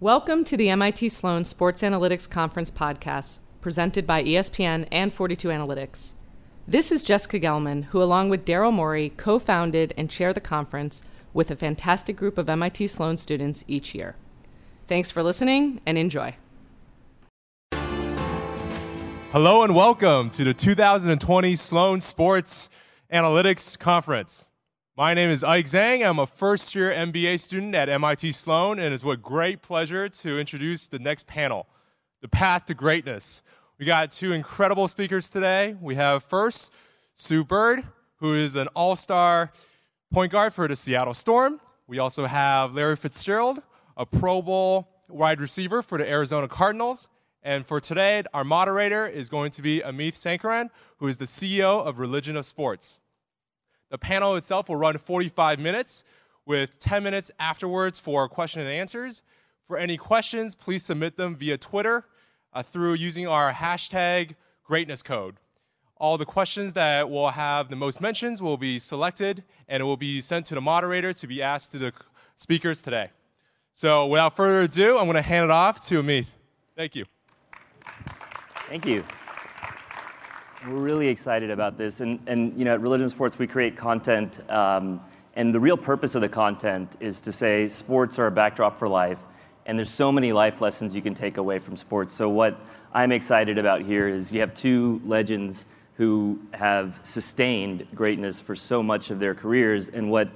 Welcome to the MIT Sloan Sports Analytics Conference podcast, presented by ESPN and 42 Analytics. This is Jessica Gelman, who, along with Daryl Morey, co founded and chair the conference with a fantastic group of MIT Sloan students each year. Thanks for listening and enjoy. Hello and welcome to the 2020 Sloan Sports Analytics Conference. My name is Ike Zhang. I'm a first year MBA student at MIT Sloan, and it's with great pleasure to introduce the next panel The Path to Greatness. We got two incredible speakers today. We have first Sue Bird, who is an all star point guard for the Seattle Storm. We also have Larry Fitzgerald, a Pro Bowl wide receiver for the Arizona Cardinals. And for today, our moderator is going to be Ameeth Sankaran, who is the CEO of Religion of Sports. The panel itself will run 45 minutes with 10 minutes afterwards for question and answers. For any questions, please submit them via Twitter uh, through using our hashtag greatness code. All the questions that will have the most mentions will be selected and it will be sent to the moderator to be asked to the speakers today. So without further ado, I'm going to hand it off to Ameeth. Thank you. Thank you. We're really excited about this. And, and you know, at Religion Sports, we create content. Um, and the real purpose of the content is to say sports are a backdrop for life. And there's so many life lessons you can take away from sports. So, what I'm excited about here is you have two legends who have sustained greatness for so much of their careers. And what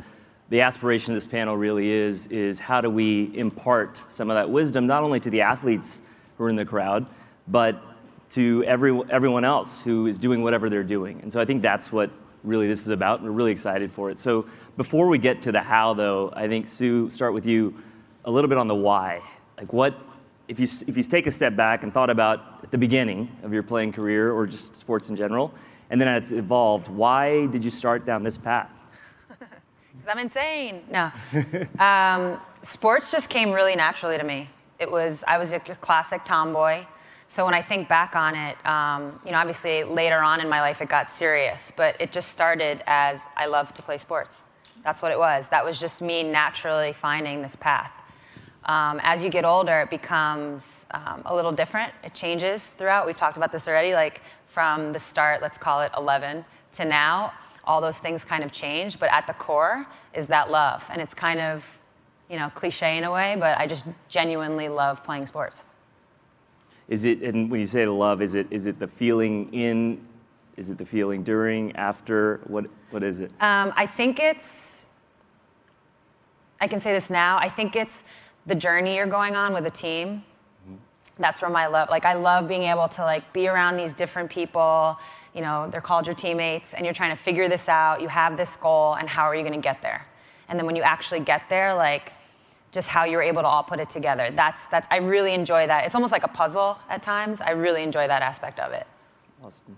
the aspiration of this panel really is is how do we impart some of that wisdom, not only to the athletes who are in the crowd, but to every, everyone else who is doing whatever they're doing. And so I think that's what really this is about. And we're really excited for it. So before we get to the how, though, I think Sue, start with you a little bit on the why. Like what, if you if you take a step back and thought about at the beginning of your playing career or just sports in general, and then it's evolved, why did you start down this path? Because I'm insane. No, um, sports just came really naturally to me. It was I was a classic tomboy. So when I think back on it, um, you know, obviously later on in my life it got serious, but it just started as I love to play sports. That's what it was. That was just me naturally finding this path. Um, as you get older, it becomes um, a little different. It changes throughout. We've talked about this already. Like from the start, let's call it 11, to now, all those things kind of change. But at the core is that love, and it's kind of, you know, cliche in a way. But I just genuinely love playing sports. Is it, and when you say the love, is it, is it the feeling in, is it the feeling during, after? What, what is it? Um, I think it's, I can say this now, I think it's the journey you're going on with a team. Mm-hmm. That's where my love, like I love being able to like be around these different people, you know, they're called your teammates and you're trying to figure this out, you have this goal and how are you gonna get there? And then when you actually get there, like just how you're able to all put it together. That's that's I really enjoy that. It's almost like a puzzle at times. I really enjoy that aspect of it. Awesome.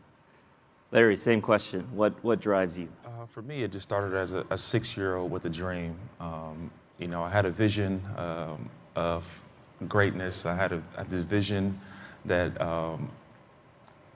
Larry, same question. What what drives you? Uh, for me, it just started as a, a six-year-old with a dream. Um, you know, I had a vision um, of greatness. I had, a, I had this vision that um,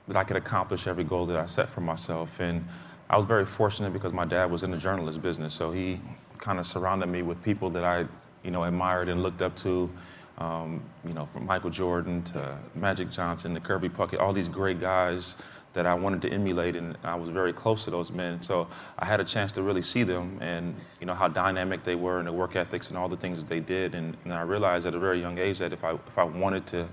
that I could accomplish every goal that I set for myself. And I was very fortunate because my dad was in the journalist business, so he kind of surrounded me with people that I you know, admired and looked up to. Um, you know, from Michael Jordan to Magic Johnson to Kirby Puckett, all these great guys that I wanted to emulate, and I was very close to those men. So I had a chance to really see them and you know how dynamic they were and the work ethics and all the things that they did. And, and I realized at a very young age that if I if I wanted to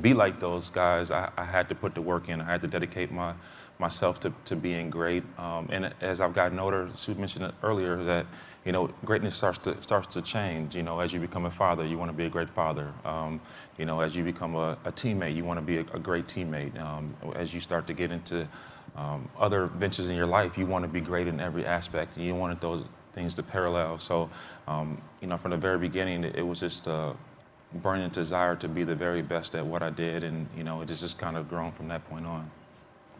be like those guys, I, I had to put the work in. I had to dedicate my myself to, to being great. Um, and as I've gotten older, Sue mentioned earlier, that you know, greatness starts to starts to change. You know, as you become a father, you want to be a great father. Um, you know, as you become a, a teammate, you want to be a, a great teammate. Um, as you start to get into um, other ventures in your life, you want to be great in every aspect, you wanted those things to parallel. So, um, you know, from the very beginning, it, was just a burning desire to be the very best at what I did, and you know, it just kind of grown from that point on.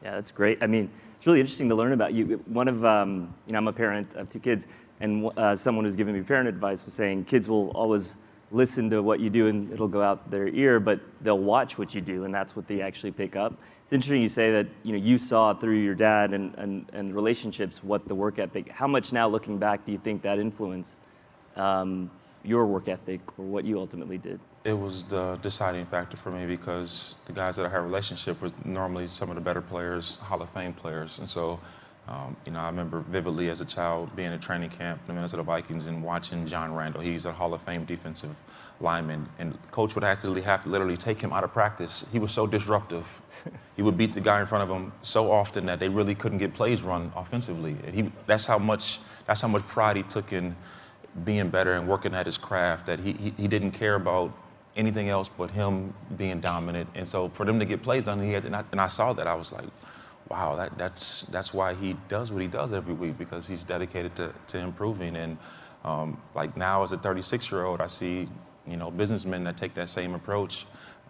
Yeah, that's great. I mean, it's really interesting to learn about you. One of, um, you know, I'm a parent of two kids and uh, someone who's giving me parent advice was saying kids will always listen to what you do and it'll go out their ear, but they'll watch what you do and that's what they actually pick up. It's interesting you say that you know you saw through your dad and, and, and relationships what the work ethic. How much now looking back do you think that influenced um, your work ethic or what you ultimately did? it was the deciding factor for me because the guys that I had a relationship with normally some of the better players, Hall of Fame players, and so. Um, you know, I remember vividly as a child being at training camp in the Minnesota Vikings and watching John Randle. He's a Hall of Fame defensive lineman, and coach would actually have to literally take him out of practice. He was so disruptive. he would beat the guy in front of him so often that they really couldn't get plays run offensively. And he, that's how much that's how much pride he took in being better and working at his craft. That he, he, he didn't care about anything else but him being dominant. And so for them to get plays done, he had, and, I, and I saw that, I was like, wow, that, that's, that's why he does what he does every week because he's dedicated to, to improving. And um, like now as a 36 year old, I see, you know, businessmen that take that same approach.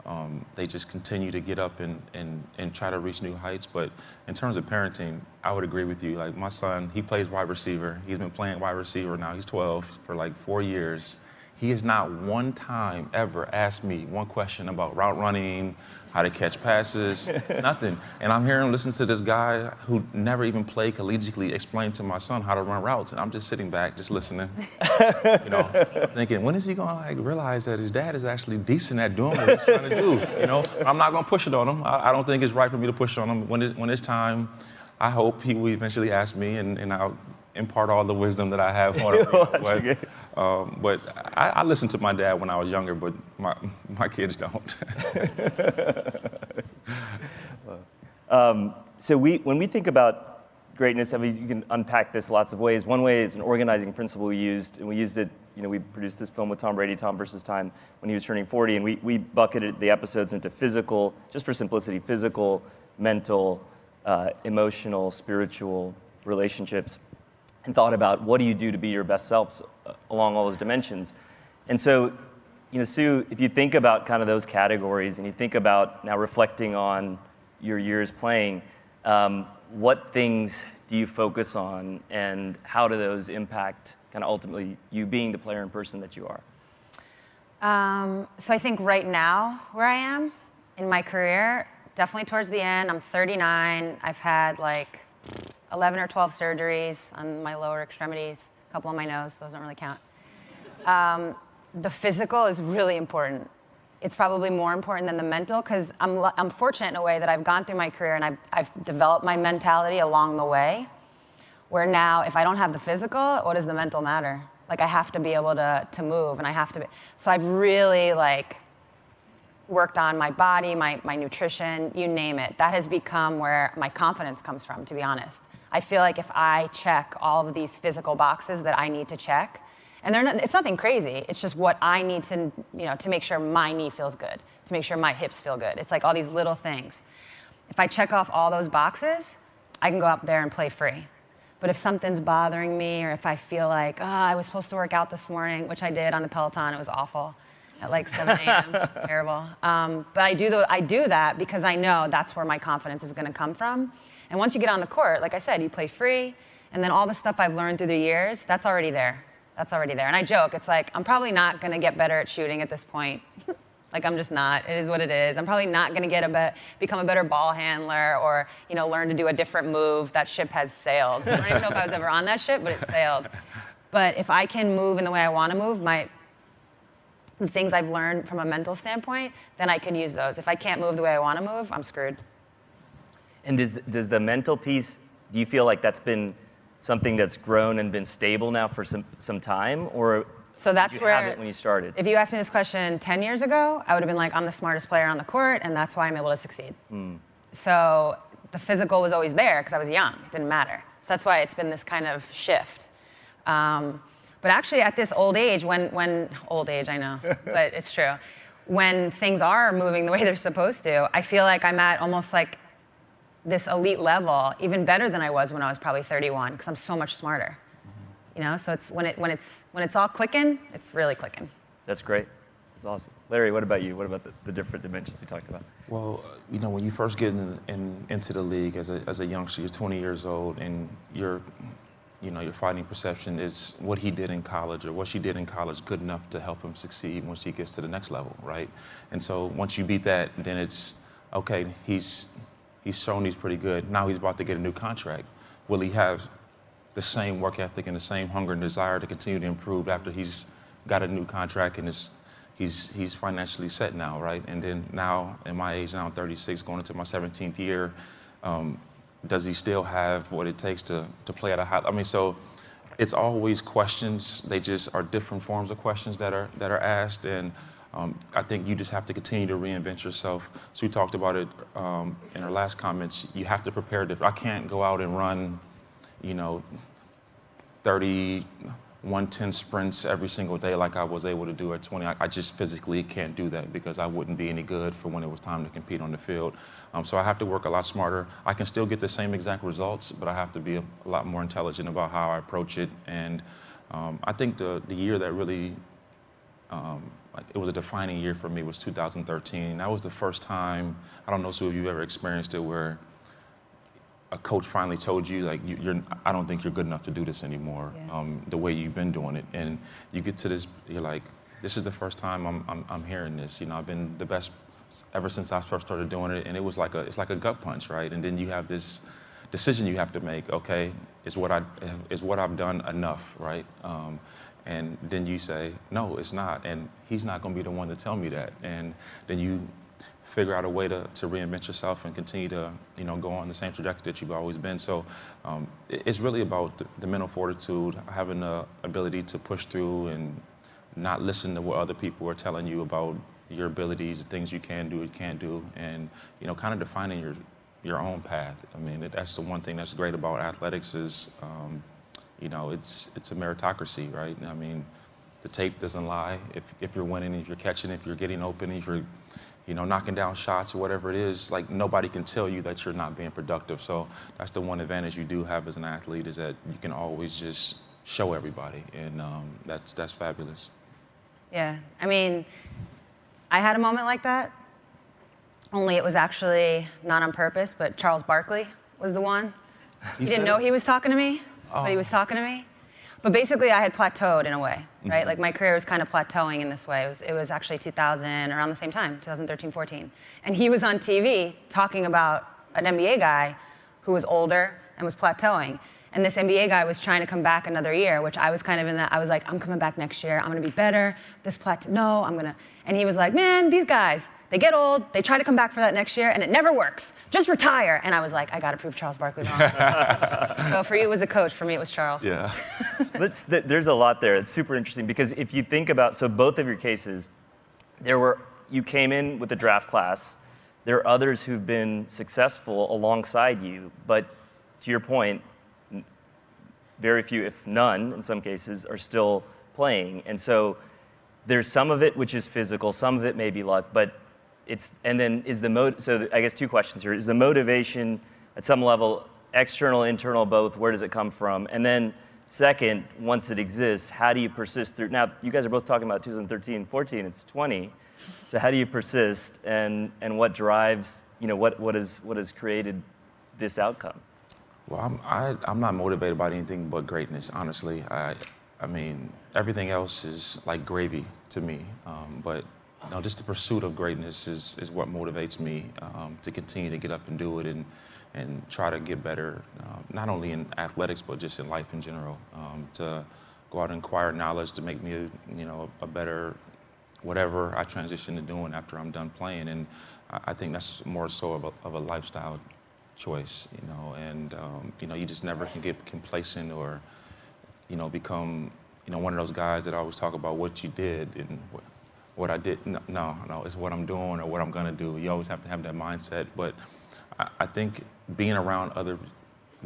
Um, they just continue to get up and, and, and try to reach new heights. But in terms of parenting, I would agree with you. Like my son, he plays wide receiver. He's been playing wide receiver now. He's 12 for like four years. He has not one time ever asked me one question about route running, how to catch passes, nothing. And I'm hearing, listening to this guy who never even played collegiately explain to my son how to run routes, and I'm just sitting back, just listening, you know, thinking, when is he gonna like realize that his dad is actually decent at doing what he's trying to do? You know, I'm not gonna push it on him. I, I don't think it's right for me to push on him. When it's, when it's time, I hope he will eventually ask me, and, and I'll impart all the wisdom that I have on him. Um, but I, I, listened to my dad when I was younger, but my, my kids don't. um, so we, when we think about greatness, I mean, you can unpack this lots of ways. One way is an organizing principle we used, and we used it, you know, we produced this film with Tom Brady, Tom versus Time, when he was turning 40, and we, we bucketed the episodes into physical, just for simplicity, physical, mental, uh, emotional, spiritual relationships and thought about what do you do to be your best selves uh, along all those dimensions. And so, you know, Sue, if you think about kind of those categories and you think about now reflecting on your years playing, um, what things do you focus on and how do those impact kind of ultimately you being the player and person that you are? Um, so I think right now, where I am in my career, definitely towards the end, I'm 39. I've had like 11 or 12 surgeries on my lower extremities, a couple on my nose, those don't really count. Um, the physical is really important. It's probably more important than the mental because I'm, I'm fortunate in a way that I've gone through my career and I've, I've developed my mentality along the way. Where now, if I don't have the physical, what does the mental matter? Like I have to be able to, to move and I have to be. So I've really like worked on my body, my, my nutrition, you name it. That has become where my confidence comes from, to be honest. I feel like if I check all of these physical boxes that I need to check, and they're not, it's nothing crazy. It's just what I need to, you know, to make sure my knee feels good, to make sure my hips feel good. It's like all these little things. If I check off all those boxes, I can go up there and play free. But if something's bothering me, or if I feel like, oh, I was supposed to work out this morning, which I did on the Peloton, it was awful at like 7 a.m. it's terrible. Um, but I do, the, I do that because I know that's where my confidence is going to come from. And once you get on the court, like I said, you play free, and then all the stuff I've learned through the years, that's already there. That's already there. And I joke, it's like, I'm probably not going to get better at shooting at this point. like I'm just not. It is what it is. I'm probably not going to get a be- become a better ball handler or you know learn to do a different move. That ship has sailed. I don't even know if I was ever on that ship, but it sailed. But if I can move in the way I want to move, my the things I've learned from a mental standpoint, then I can use those. If I can't move the way I want to move, I'm screwed. And does, does the mental piece, do you feel like that's been something that's grown and been stable now for some, some time? Or so that's did you where have it when you started? If you asked me this question 10 years ago, I would have been like, I'm the smartest player on the court, and that's why I'm able to succeed. Mm. So the physical was always there because I was young. It didn't matter. So that's why it's been this kind of shift. Um, but actually, at this old age, when, when old age, I know, but it's true, when things are moving the way they're supposed to, I feel like I'm at almost like this elite level, even better than I was when I was probably 31, because I'm so much smarter. Mm-hmm. You know, so it's when it when it's when it's all clicking, it's really clicking. That's great. That's awesome. Larry, what about you? What about the, the different dimensions we talked about? Well, you know, when you first get in, in, into the league as a, as a youngster, you're 20 years old, and you're you know, your fighting perception is what he did in college or what she did in college good enough to help him succeed once he gets to the next level, right? And so once you beat that, then it's okay, he's he's shown he's pretty good. Now he's about to get a new contract. Will he have the same work ethic and the same hunger and desire to continue to improve after he's got a new contract and is he's he's financially set now, right? And then now, in my age now, I'm 36, going into my 17th year. Um, does he still have what it takes to to play at a high? I mean, so it's always questions. They just are different forms of questions that are that are asked, and um, I think you just have to continue to reinvent yourself. So we talked about it um, in our last comments. You have to prepare different. I can't go out and run, you know, 30 110 sprints every single day like I was able to do at 20. I, I, just physically can't do that because I wouldn't be any good for when it was time to compete on the field. Um, so I have to work a lot smarter. I can still get the same exact results, but I have to be a, a lot more intelligent about how I approach it. And um, I think the, the year that really, um, like it was a defining year for me was 2013. That was the first time, I don't know if you've ever experienced it, where a coach finally told you like you, are I don't think you're good enough to do this anymore. Yeah. Um, the way you've been doing it, and you get to this, you're like, this is the first time I'm, I'm, I'm hearing this. You know, I've been the best ever since I first started doing it, and it was like a it's like a gut punch, right? And then you have this decision you have to make. Okay, is what I is what I've done enough, right? Um, and then you say, no, it's not, and he's not going to be the one to tell me that. And then you figure out a way to, to reinvent yourself and continue to you know go on the same trajectory that you've always been. So um, it's really about the, mental fortitude, having the ability to push through and not listen to what other people are telling you about your abilities, the things you can do, you can't do, and you know kind of defining your your own path. I mean that's the one thing that's great about athletics is um, you know it's it's a meritocracy, right? I mean the tape doesn't lie. If if you're winning, if you're catching, if you're getting open, if you're you know, knocking down shots or whatever it is, like nobody can tell you that you're not being productive. So that's the one advantage you do have as an athlete is that you can always just show everybody, and um, that's that's fabulous. Yeah, I mean, I had a moment like that. Only it was actually not on purpose, but Charles Barkley was the one. He didn't know he was talking to me, oh. but he was talking to me. But basically, I had plateaued in a way, right? Mm-hmm. Like my career was kind of plateauing in this way. It was, it was actually 2000, around the same time, 2013, 14. And he was on TV talking about an NBA guy who was older and was plateauing. And this NBA guy was trying to come back another year, which I was kind of in that. I was like, I'm coming back next year. I'm gonna be better. This plateau, no, I'm gonna. And he was like, man, these guys, they get old, they try to come back for that next year, and it never works. Just retire. And I was like, I got to prove Charles Barkley wrong. so for you, it was a coach. For me, it was Charles. Yeah. there's a lot there. It's super interesting because if you think about, so both of your cases, there were, you came in with a draft class. There are others who've been successful alongside you, but to your point, very few, if none, in some cases, are still playing. And so there's some of it which is physical, some of it may be luck, but it's and then is the mode so i guess two questions here. Is the motivation at some level external internal both where does it come from? And then second once it exists how do you persist through now you guys are both talking about 2013 14 it's 20 so how do you persist and and what drives you know what what is what has created this outcome? Well i'm I, am i am not motivated by anything but greatness honestly. I i mean everything else is like gravy to me. Um, but no, just the pursuit of greatness is, is what motivates me um, to continue to get up and do it and, and try to get better, uh, not only in athletics, but just in life in general. Um, to go out and acquire knowledge to make me, a, you know, a, better whatever I transition to doing after I'm done playing. And I, I think that's more so of a, of a lifestyle choice, you know, and, um, you know, you just never can get complacent or, you know, become, you know, one of those guys that always talk about what you did and what, what I did. No, no, no, it's what I'm doing or what I'm gonna do. You always have to have that mindset. But I, I think being around other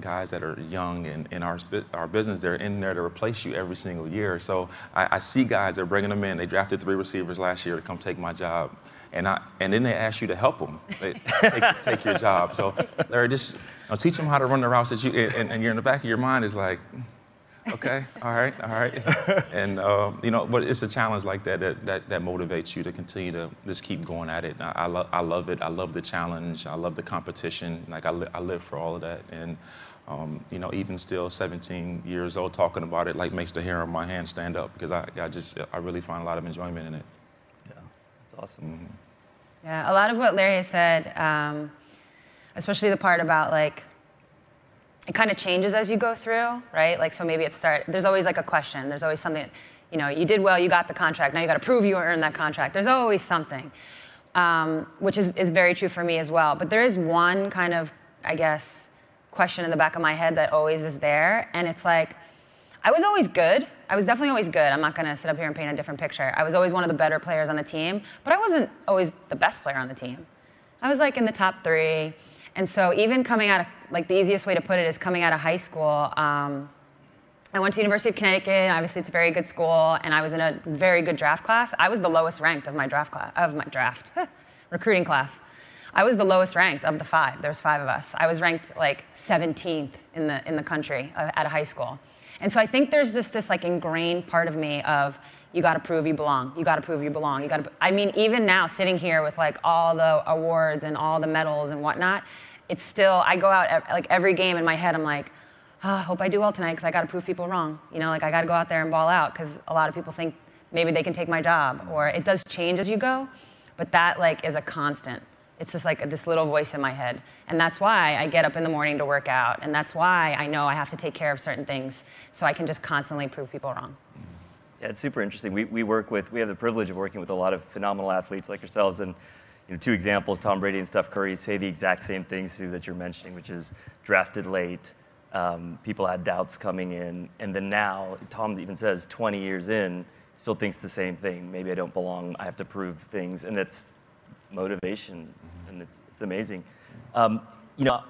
guys that are young and in our, our business, they're in there to replace you every single year. So I, I see guys, they're bringing them in. They drafted three receivers last year to come take my job. And, I, and then they ask you to help them they, eh, take, take, your job. So they're just you know, teach them how to run the routes that you, and, and you're in the back of your mind is like, okay, all right, all right. and, uh, you know, but it's a challenge like that that, that that motivates you to continue to just keep going at it. I, I, lo- I love it. I love the challenge. I love the competition. Like, I, li- I live for all of that. And, um, you know, even still 17 years old, talking about it, like, makes the hair on my hand stand up because I, I just, I really find a lot of enjoyment in it. Yeah, that's awesome. Mm-hmm. Yeah, a lot of what Larry said, um, especially the part about, like, it kind of changes as you go through, right? Like, so maybe it start. There's always like a question. There's always something. You know, you did well, you got the contract. Now you got to prove you earned that contract. There's always something, um, which is, is very true for me as well. But there is one kind of, I guess, question in the back of my head that always is there, and it's like, I was always good. I was definitely always good. I'm not to sit up here and paint a different picture. I was always one of the better players on the team, but I wasn't always the best player on the team. I was like in the top three. And so even coming out of, like the easiest way to put it is coming out of high school, um, I went to University of Connecticut. Obviously, it's a very good school, and I was in a very good draft class. I was the lowest ranked of my draft class, of my draft recruiting class. I was the lowest ranked of the five. There was five of us. I was ranked like 17th in the in the country uh, at a high school. And so I think there's just this like ingrained part of me of you got to prove you belong. You got to prove you belong. You got to. I mean, even now, sitting here with like all the awards and all the medals and whatnot, it's still. I go out like every game in my head. I'm like, oh, I hope I do well tonight because I got to prove people wrong. You know, like I got to go out there and ball out because a lot of people think maybe they can take my job, or it does change as you go, but that like is a constant. It's just like this little voice in my head. And that's why I get up in the morning to work out. And that's why I know I have to take care of certain things so I can just constantly prove people wrong. Yeah, it's super interesting. We, we work with, we have the privilege of working with a lot of phenomenal athletes like yourselves. And you know, two examples, Tom Brady and Steph Curry say the exact same things, Sue, that you're mentioning, which is drafted late, um, people had doubts coming in, and then now Tom even says 20 years in, still thinks the same thing. Maybe I don't belong. I have to prove things, and it's motivation, mm-hmm. and it's it's amazing. Um, you know,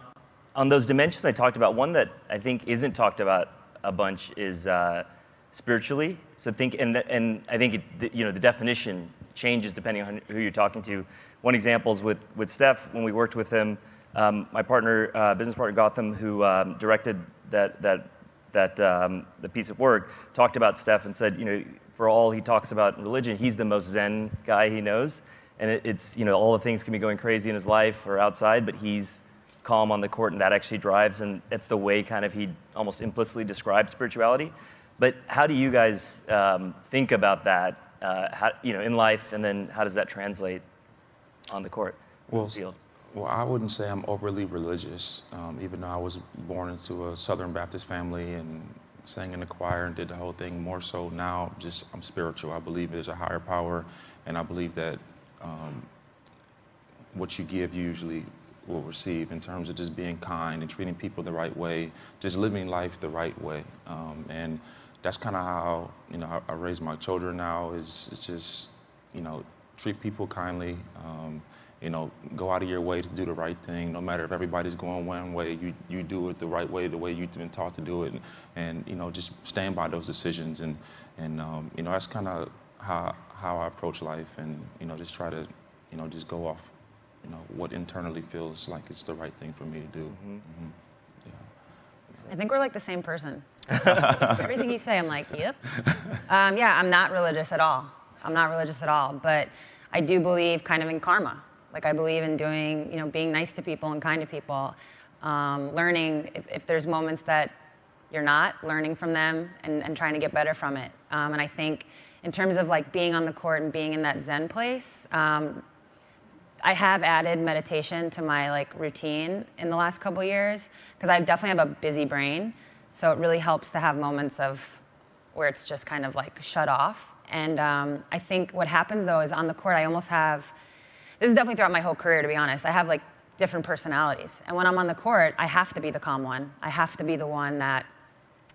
on those dimensions I talked about, one that I think isn't talked about a bunch is uh, spiritually. So think, and and I think it, you know the definition changes depending on who you're talking to. One example is with with Steph when we worked with him. Um, my partner, uh, business partner Gotham, who um, directed that that that um, the piece of work, talked about Steph and said, you know, for all he talks about religion, he's the most Zen guy he knows, and it, it's you know all the things can be going crazy in his life or outside, but he's calm on the court, and that actually drives, and it's the way kind of he almost implicitly describes spirituality. But how do you guys um, think about that, uh, how, you know, in life, and then how does that translate on the court, well, field? Well, I wouldn't say I'm overly religious, um, even though I was born into a Southern Baptist family and sang in the choir and did the whole thing. More so now, just I'm spiritual. I believe there's a higher power, and I believe that um, what you give you usually will receive in terms of just being kind and treating people the right way, just living life the right way. Um, and that's kind of how you know I, I, raise my children now. Is it's just you know treat people kindly. Um, you know, go out of your way to do the right thing. No matter if everybody's going one way, you, you do it the right way, the way you've been taught to do it, and, and you know, just stand by those decisions. And and um, you know, that's kind of how how I approach life, and you know, just try to, you know, just go off, you know, what internally feels like it's the right thing for me to do. Mm-hmm. Mm-hmm. I think we're like the same person. Everything you say, I'm like, yep. Um, yeah, I'm not religious at all. I'm not religious at all, but I do believe kind of in karma. Like I believe in doing, you know, being nice to people and kind to people. Um, learning if, if, there's moments that you're not, learning from them and, and trying to get better from it. Um, and I think in terms of like being on the court and being in that Zen place, um, I have added meditation to my like routine in the last couple years because I definitely have a busy brain. So it really helps to have moments of where it's just kind of like shut off. And um, I think what happens though is on the court, I almost have this is definitely throughout my whole career, to be honest. I have like different personalities. And when I'm on the court, I have to be the calm one. I have to be the one that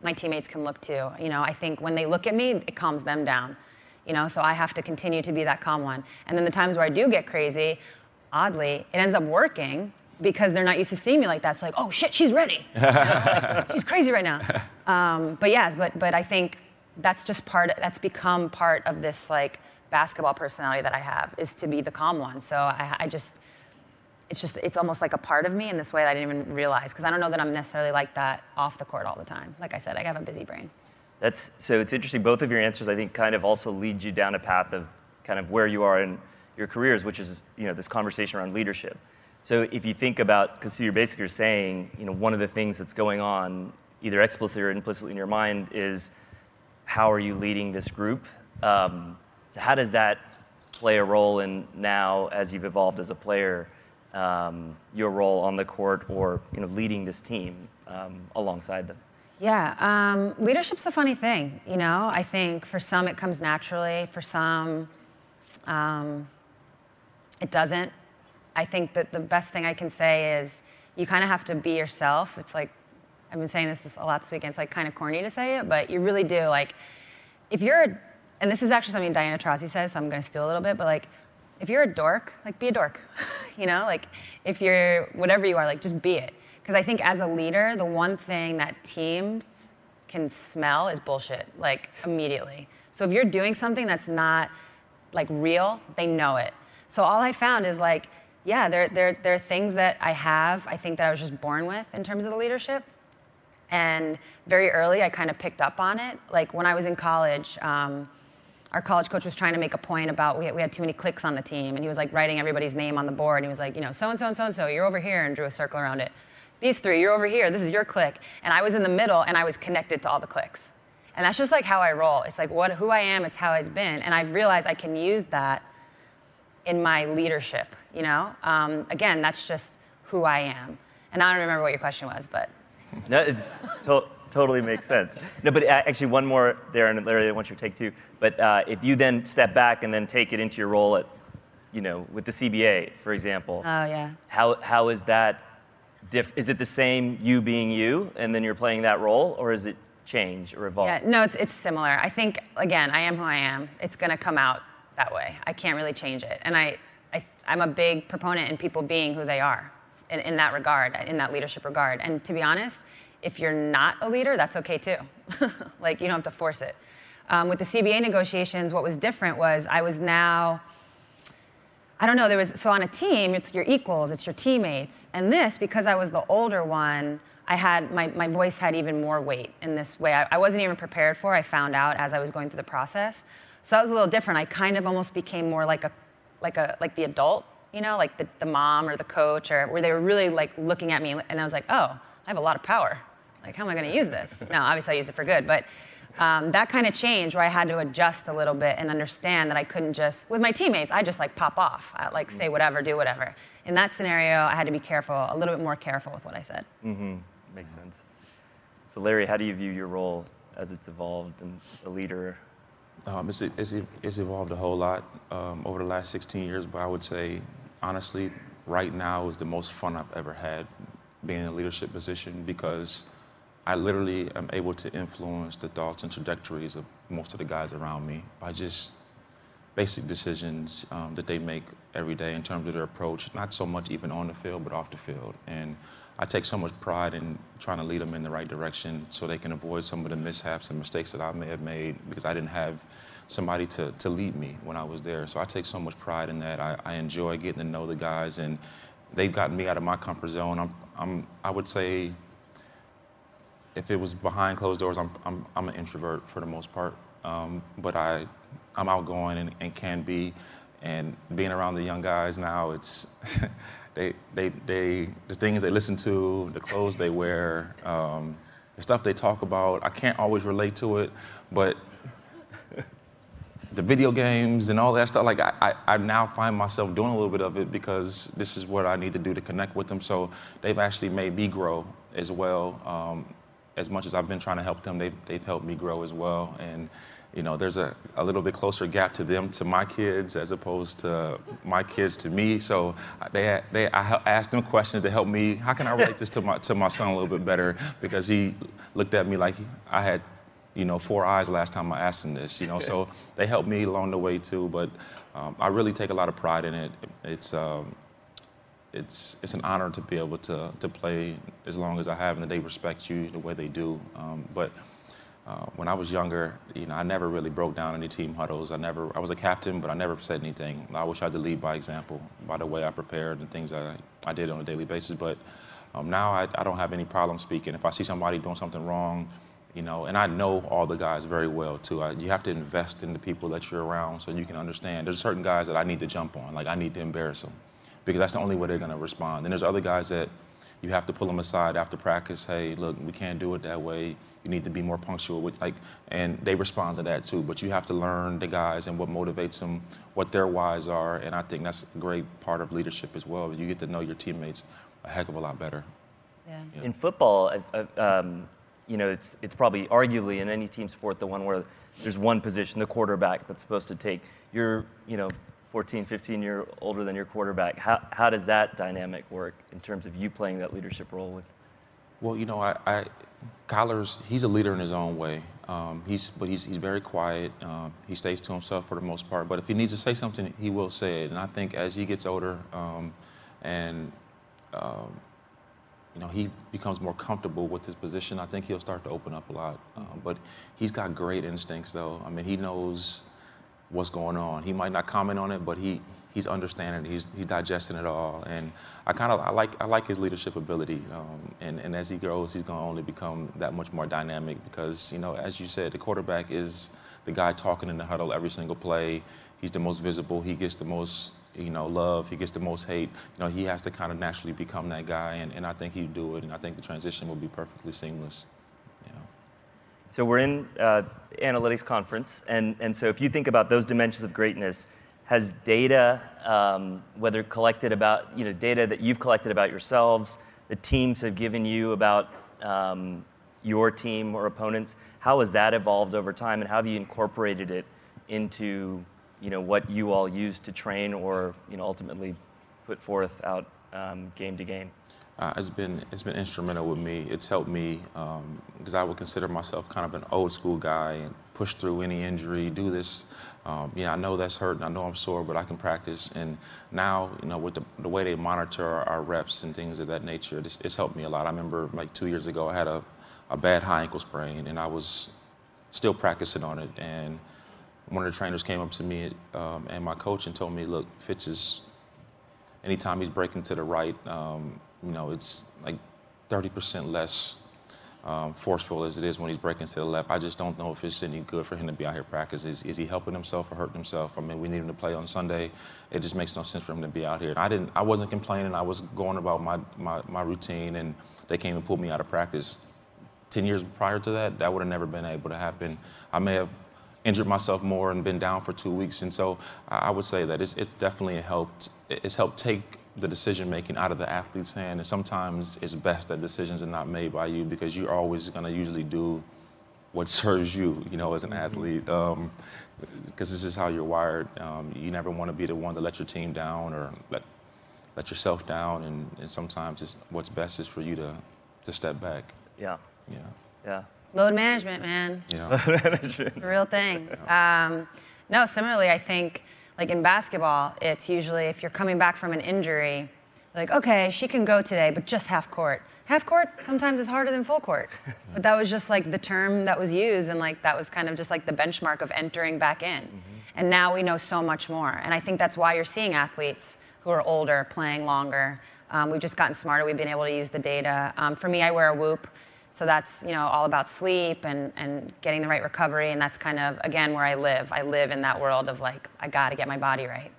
my teammates can look to. You know, I think when they look at me, it calms them down. You know, so I have to continue to be that calm one. And then the times where I do get crazy, oddly, it ends up working because they're not used to seeing me like that. It's like, oh shit, she's ready. You know, like, she's crazy right now. Um, but yes, but but I think that's just part. That's become part of this like basketball personality that I have is to be the calm one. So I, I just, it's just, it's almost like a part of me in this way that I didn't even realize because I don't know that I'm necessarily like that off the court all the time. Like I said, I have a busy brain. That's so. It's interesting. Both of your answers, I think, kind of also lead you down a path of kind of where you are in your careers, which is you know this conversation around leadership. So if you think about, because you're basically saying, you know, one of the things that's going on, either explicitly or implicitly in your mind, is how are you leading this group? Um, so how does that play a role in now as you've evolved as a player, um, your role on the court or you know leading this team um, alongside them? Yeah, um, leadership's a funny thing, you know. I think for some it comes naturally, for some um, it doesn't. I think that the best thing I can say is you kind of have to be yourself. It's like I've been saying this a lot this weekend. It's like kind of corny to say it, but you really do. Like, if you're, and this is actually something Diana Taurasi says, so I'm going to steal a little bit, but like, if you're a dork, like be a dork, you know, like if you're whatever you are, like just be it. Because I think as a leader, the one thing that teams can smell is bullshit, like immediately. So if you're doing something that's not like real, they know it. So all I found is like, yeah, there, there, there are things that I have, I think that I was just born with in terms of the leadership. And very early, I kind of picked up on it. Like when I was in college, um, our college coach was trying to make a point about we had, we had too many clicks on the team, and he was like writing everybody's name on the board. And he was like, you know, so and so and so and so, you're over here, and drew a circle around it. These three, you're over here. This is your click. And I was in the middle, and I was connected to all the clicks. And that's just like how I roll. It's like what who I am. It's how it's been. And I've realized I can use that in my leadership. You know, um, again, that's just who I am. And I don't remember what your question was, but no, it to- totally makes sense. No, but actually, one more there, and Larry, I want your take too. But uh, if you then step back and then take it into your role at, you know, with the CBA, for example. Oh yeah. How how is that? Diff- is it the same you being you, and then you're playing that role, or is it change or evolve? Yeah, no, it's it's similar. I think again, I am who I am. It's gonna come out that way. I can't really change it, and I, I I'm a big proponent in people being who they are in, in that regard, in that leadership regard. And to be honest, if you're not a leader, that's okay too. like you don't have to force it. Um, with the CBA negotiations, what was different was I was now, I don't know, there was, so on a team, it's your equals, it's your teammates. And this, because I was the older one, I had, my, my voice had even more weight in this way. I, I wasn't even prepared for, I found out as I was going through the process. So that was a little different. I kind of almost became more like a, like a, like the adult you know, like the, the mom or the coach, or where they were really like looking at me, and I was like, oh, I have a lot of power. Like, how am I going to use this? No, obviously I use it for good, but um, that kind of change where I had to adjust a little bit and understand that I couldn't just, with my teammates, I just like pop off, I, like say whatever, do whatever. In that scenario, I had to be careful, a little bit more careful with what I said. Mm-hmm. Makes sense. So, Larry, how do you view your role as it's evolved and a leader? Um, it's, it's, it's, evolved a whole lot um, over the last 16 years, but I would say honestly, right now is the most fun I've ever had being in a leadership position because I literally am able to influence the thoughts and trajectories of most of the guys around me by just basic decisions um, that they make every day in terms of their approach, not so much even on the field, but off the field. And I take so much pride in trying to lead them in the right direction so they can avoid some of the mishaps and mistakes that I may have made because I didn't have somebody to, to lead me when I was there. So I take so much pride in that. I, I enjoy getting to know the guys, and they've gotten me out of my comfort zone. I'm, I'm, I would say if it was behind closed doors, I'm, I'm, I'm an introvert for the most part. Um, but I, I'm outgoing and, and can be. And being around the young guys now, it's they, they, they, the things they listen to, the clothes they wear, um, the stuff they talk about. I can't always relate to it, but the video games and all that stuff, like I, I, I, now find myself doing a little bit of it because this is what I need to do to connect with them. So they've actually made me grow as well. Um, as much as I've been trying to help them, they've, they've helped me grow as well. And, you know, there's a, a little bit closer gap to them, to my kids, as opposed to my kids to me. So they, they, I asked them questions to help me. How can I relate this to my, to my son a little bit better? Because he looked at me like I had you know, four eyes last time I asked him this, you know, so they helped me along the way too, but um, I really take a lot of pride in it. It's, um, it's, it's an honor to be able to, to play as long as I have and they respect you the way they do. Um, but uh, when I was younger, you know, I never really broke down any team huddles. I never, I was a captain, but I never said anything. I wish I could lead by example, by the way I prepared and things that I, I did on a daily basis. But um, now I, I don't have any problem speaking. If I see somebody doing something wrong, you know, and I know all the guys very well too. I, you have to invest in the people that you're around so you can understand. There's certain guys that I need to jump on, like I need to embarrass them, because that's the only way they're going to respond. And there's other guys that you have to pull them aside after practice. Hey, look, we can't do it that way. You need to be more punctual. With, like, and they respond to that too. But you have to learn the guys and what motivates them, what their whys are. And I think that's a great part of leadership as well. You get to know your teammates a heck of a lot better. Yeah. In football, um, you know, it's, it's probably arguably in any team sport the one where there's one position, the quarterback, that's supposed to take. You're, you know, 14, 15 year older than your quarterback. How, how does that dynamic work in terms of you playing that leadership role with? Well, you know, I, I Kyler's he's a leader in his own way. Um, he's but he's he's very quiet. Um, he stays to himself for the most part. But if he needs to say something, he will say it. And I think as he gets older, um, and um, you know he becomes more comfortable with his position, I think he'll start to open up a lot. Um, but he's got great instincts, though. I mean, he knows what's going on. He might not comment on it, but he he's understanding, he's, he's digesting it all. And I kind of I like I like his leadership ability. Um, and, and as he grows, he's going to only become that much more dynamic because you know, as you said, the quarterback is the guy talking in the huddle every single play. He's the most visible. He gets the most you know love. He gets the most hate. You know, he has to kind of naturally become that guy. And, and I think he'd do it. And I think the transition will be perfectly seamless. So we're in uh, analytics conference, and, and so if you think about those dimensions of greatness, has data, um, whether collected about, you know, data that you've collected about yourselves, the teams have given you about um, your team or opponents, how has that evolved over time, and how have you incorporated it into, you know, what you all use to train or, you know, ultimately put forth out um, game to game? Uh, it's been it's been instrumental with me. It's helped me because um, I would consider myself kind of an old school guy and push through any injury, do this um, yeah, I know that's hurt, and I know I'm sore, but I can practice. And now, you know, with the, the way they monitor our, our, reps and things of that nature, it's, it's, helped me a lot. I remember like two years ago, I had a, a bad high ankle sprain, and I was still practicing on it. And one of the trainers came up to me um, and my coach and told me, look, Fitz is, anytime he's breaking to the right, um, you know, it's like 30% less um, forceful as it is when he's breaking to the left. I just don't know if it's any good for him to be out here practicing. Is, is he helping himself or hurting himself? I mean, we need him to play on Sunday. It just makes no sense for him to be out here. And I didn't. I wasn't complaining. I was going about my, my, my routine, and they came and pulled me out of practice. Ten years prior to that, that would have never been able to happen. I may have injured myself more and been down for two weeks, and so I would say that it's, it's definitely helped. It's helped take the decision making out of the athlete's hand. And sometimes it's best that decisions are not made by you because you're always going to usually do what serves you, you know, as an mm-hmm. athlete. Because um, this is how you're wired. Um, you never want to be the one to let your team down or let let yourself down. And, and sometimes what's best is for you to to step back. Yeah. Yeah. Yeah. Load management, man. Yeah. Load management. It's a real thing. Yeah. Um, no, similarly, I think like in basketball, it's usually if you're coming back from an injury, like, okay, she can go today, but just half court. Half court sometimes is harder than full court. But that was just like the term that was used, and like that was kind of just like the benchmark of entering back in. Mm-hmm. And now we know so much more. And I think that's why you're seeing athletes who are older playing longer. Um, we've just gotten smarter. We've been able to use the data. Um, for me, I wear a Whoop. So that's you know all about sleep and, and getting the right recovery, and that's kind of again where I live. I live in that world of like I got to get my body right.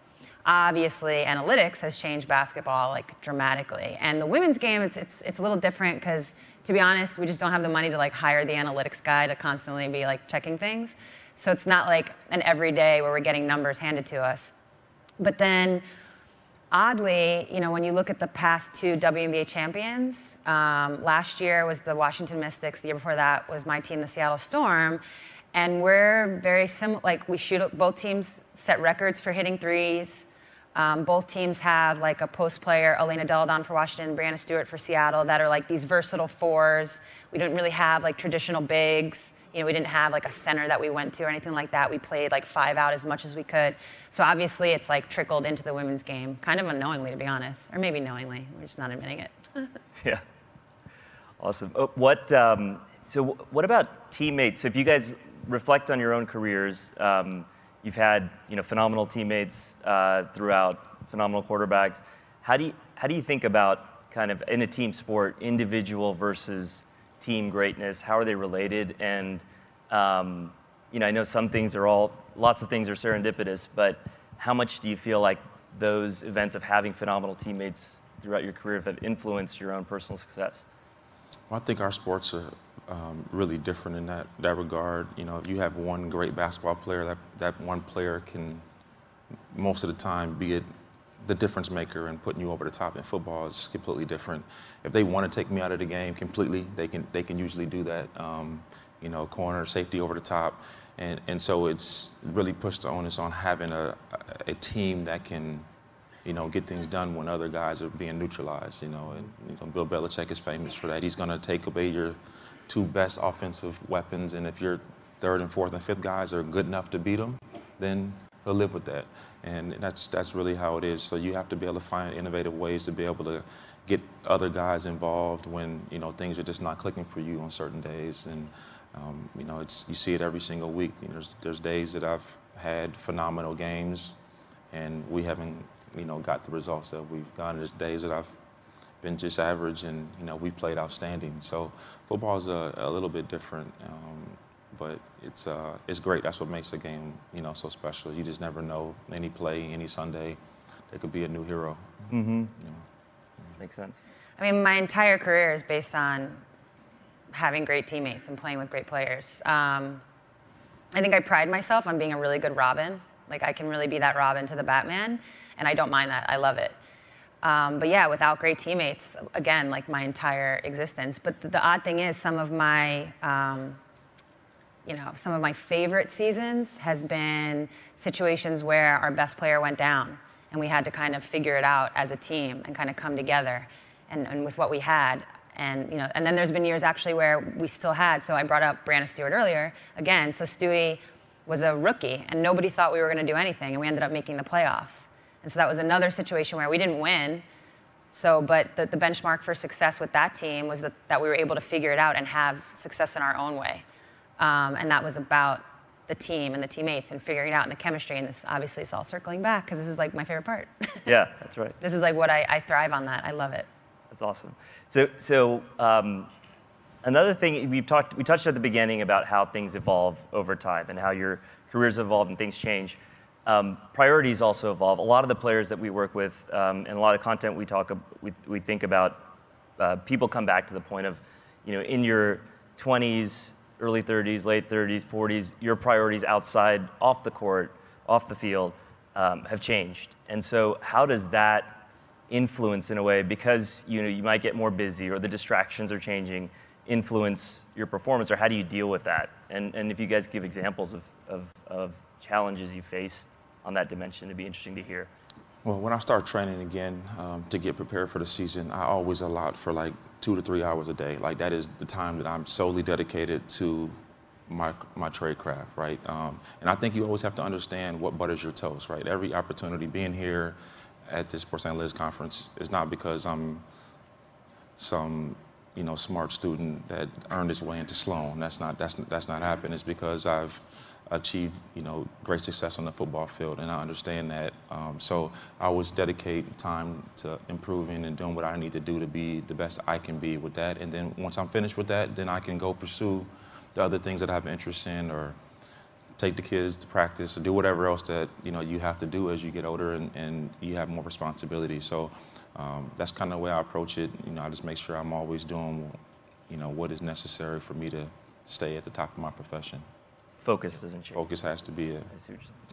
Obviously, analytics has changed basketball like dramatically, and the women's game it's it's it's a little different because to be honest, we just don't have the money to like hire the analytics guy to constantly be like checking things. So it's not like an everyday where we're getting numbers handed to us. But then oddly, you know, when you look at the past two WNBA champions, um, last year was the Washington Mystics. The year before that was my team, the Seattle Storm. And we're very similar. Like we shoot. Both teams set records for hitting threes. Um, both teams have like a post player, Elena Delle Donne for Washington, Breanna Stewart for Seattle, that are like these versatile fours. We don't really have like traditional bigs you know, we didn't have like a center that we went to or anything like that. We played like five out as much as we could. So obviously it's like trickled into the women's game, kind of unknowingly to be honest, or maybe knowingly. We're just not admitting it. yeah. Awesome. Oh, what, um, so what about teammates? So if you guys reflect on your own careers, um, you've had, you know, phenomenal teammates uh, throughout, phenomenal quarterbacks. How do you, how do you think about kind of in a team sport, individual versus team greatness? How are they related? And um, you know, I know some things are all, lots of things are serendipitous, but how much do you feel like those events of having phenomenal teammates throughout your career have influenced your own personal success? Well, I think our sports are um, really different in that, that regard. You know, if you have one great basketball player, that, that one player can most of the time be it the difference maker and putting you over the top. In football, is completely different. If they want to take me out of the game completely, they can they can usually do that. Um, you know, corner safety over the top, and and so it's really pushed the onus on having a a team that can. You know, get things done when other guys are being neutralized. You know, and you know, Bill Belichick is famous for that. He's going to take away your two best offensive weapons, and if your third and fourth and fifth guys are good enough to beat them, then live with that. And that's that's really how it is. So you have to be able to find innovative ways to be able to get other guys involved when you know things are just not clicking for you on certain days. And um, you know, it's you see it every single week. You know, there's there's days that I've had phenomenal games, and we haven't you know got the results that we've gotten. There's days that I've been just average, and you know we played outstanding. So football is a, a little bit different. Um, but it's uh, it's great. That's what makes the game, you know, so special. You just never know. Any play, any Sunday, there could be a new hero. Mm-hmm. Makes sense. I mean, my entire career is based on having great teammates and playing with great players. Um, I think I pride myself on being a really good Robin. Like I can really be that Robin to the Batman, and I don't mind that. I love it. Um, but yeah, without great teammates, again, like my entire existence. But the, the odd thing is, some of my um, you know, some of my favorite seasons has been situations where our best player went down and we had to kind of figure it out as a team and kind of come together and, and with what we had. And, you know, and then there's been years actually where we still had, so I brought up Breanna Stewart earlier, again, so Stewie was a rookie and nobody thought we were gonna do anything and we ended up making the playoffs. And so that was another situation where we didn't win, so, but the, the benchmark for success with that team was that, that we were able to figure it out and have success in our own way. Um, and that was about the team and the teammates and figuring it out and the chemistry. And this obviously is all circling back because this is like my favorite part. yeah, that's right. This is like what I, I, thrive on that. I love it. That's awesome. So, so um, another thing we've talked, we touched at the beginning about how things evolve over time and how your careers evolve and things change. Um, priorities also evolve. A lot of the players that we work with um, and a lot of content we talk, we, we think about, uh, people come back to the point of, you know, in your 20s, early 30s, late 30s, 40s, your priorities outside, off the court, off the field, um, have changed. And so, how does that influence, in a way, because you know you might get more busy or the distractions are changing, influence your performance, or how do you deal with that? And and if you guys give examples of of, of challenges you faced on that dimension, it'd be interesting to hear. Well, when I start training again um, to get prepared for the season, I always allot for like two to three hours a day. Like that is the time that I'm solely dedicated to my my trade craft, right? Um, and I think you always have to understand what butters your toast, right? Every opportunity being here at this Sports Analytics conference is not because I'm some you know smart student that earned his way into Sloan. That's not that's that's not happened. It's because I've achieve you know great success on the football field, and I understand that. Um, so I always dedicate time to improving and doing what I need to do to be the best I can be with that. And then once I'm finished with that, then I can go pursue the other things that I have interest in, or take the kids to practice, or do whatever else that you know you have to do as you get older and, and you have more responsibility. So um, that's kind of the way I approach it. You know, I just make sure I'm always doing you know what is necessary for me to stay at the top of my profession focus doesn't change. Focus has to be it.